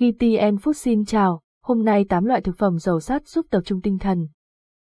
GTN Food xin chào, hôm nay 8 loại thực phẩm giàu sắt giúp tập trung tinh thần.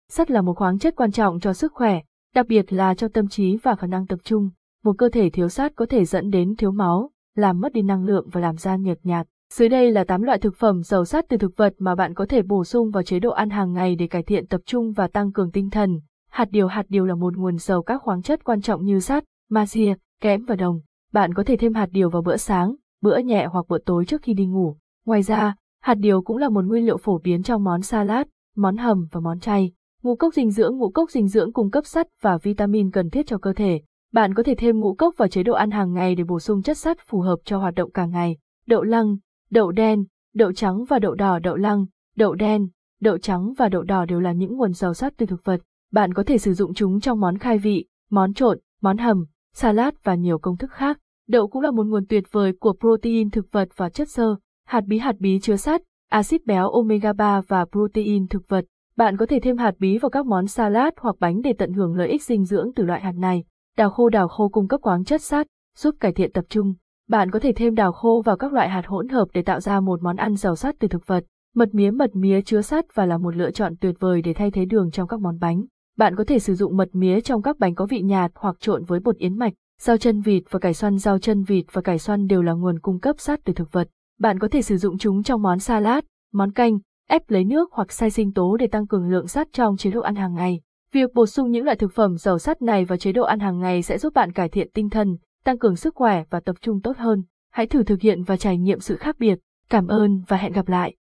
Sắt là một khoáng chất quan trọng cho sức khỏe, đặc biệt là cho tâm trí và khả năng tập trung. Một cơ thể thiếu sắt có thể dẫn đến thiếu máu, làm mất đi năng lượng và làm da nhợt nhạt. Dưới đây là 8 loại thực phẩm giàu sắt từ thực vật mà bạn có thể bổ sung vào chế độ ăn hàng ngày để cải thiện tập trung và tăng cường tinh thần. Hạt điều Hạt điều là một nguồn giàu các khoáng chất quan trọng như sắt, magie, kẽm và đồng. Bạn có thể thêm hạt điều vào bữa sáng, bữa nhẹ hoặc bữa tối trước khi đi ngủ. Ngoài ra, hạt điều cũng là một nguyên liệu phổ biến trong món salad, món hầm và món chay. Ngũ cốc dinh dưỡng Ngũ cốc dinh dưỡng cung cấp sắt và vitamin cần thiết cho cơ thể. Bạn có thể thêm ngũ cốc vào chế độ ăn hàng ngày để bổ sung chất sắt phù hợp cho hoạt động cả ngày. Đậu lăng, đậu đen, đậu trắng và đậu đỏ đậu lăng, đậu đen, đậu trắng và đậu đỏ đều là những nguồn giàu sắt từ thực vật. Bạn có thể sử dụng chúng trong món khai vị, món trộn, món hầm, salad và nhiều công thức khác. Đậu cũng là một nguồn tuyệt vời của protein thực vật và chất xơ. Hạt bí hạt bí chứa sắt, axit béo omega 3 và protein thực vật. Bạn có thể thêm hạt bí vào các món salad hoặc bánh để tận hưởng lợi ích dinh dưỡng từ loại hạt này. Đào khô đào khô cung cấp khoáng chất sắt, giúp cải thiện tập trung. Bạn có thể thêm đào khô vào các loại hạt hỗn hợp để tạo ra một món ăn giàu sắt từ thực vật. Mật mía mật mía chứa sắt và là một lựa chọn tuyệt vời để thay thế đường trong các món bánh. Bạn có thể sử dụng mật mía trong các bánh có vị nhạt hoặc trộn với bột yến mạch. Rau chân vịt và cải xoăn Rau chân vịt và cải xoăn đều là nguồn cung cấp sắt từ thực vật. Bạn có thể sử dụng chúng trong món salad, món canh, ép lấy nước hoặc xay sinh tố để tăng cường lượng sắt trong chế độ ăn hàng ngày. Việc bổ sung những loại thực phẩm giàu sắt này vào chế độ ăn hàng ngày sẽ giúp bạn cải thiện tinh thần, tăng cường sức khỏe và tập trung tốt hơn. Hãy thử thực hiện và trải nghiệm sự khác biệt. Cảm ơn và hẹn gặp lại.